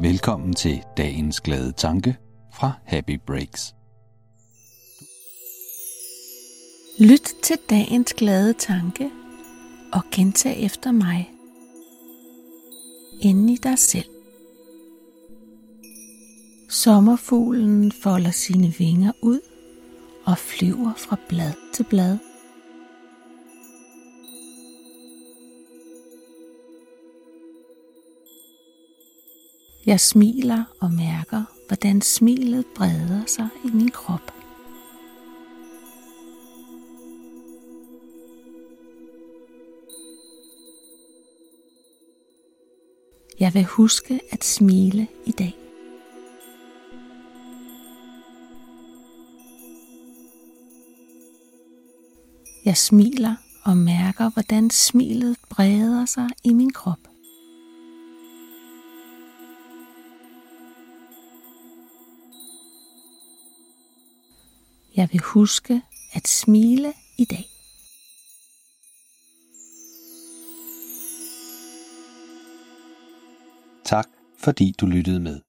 Velkommen til dagens glade tanke fra Happy Breaks. Lyt til dagens glade tanke og gentag efter mig. Inden i dig selv. Sommerfuglen folder sine vinger ud og flyver fra blad til blad. Jeg smiler og mærker, hvordan smilet breder sig i min krop. Jeg vil huske at smile i dag. Jeg smiler og mærker, hvordan smilet breder sig i min krop. Jeg vil huske at smile i dag. Tak fordi du lyttede med.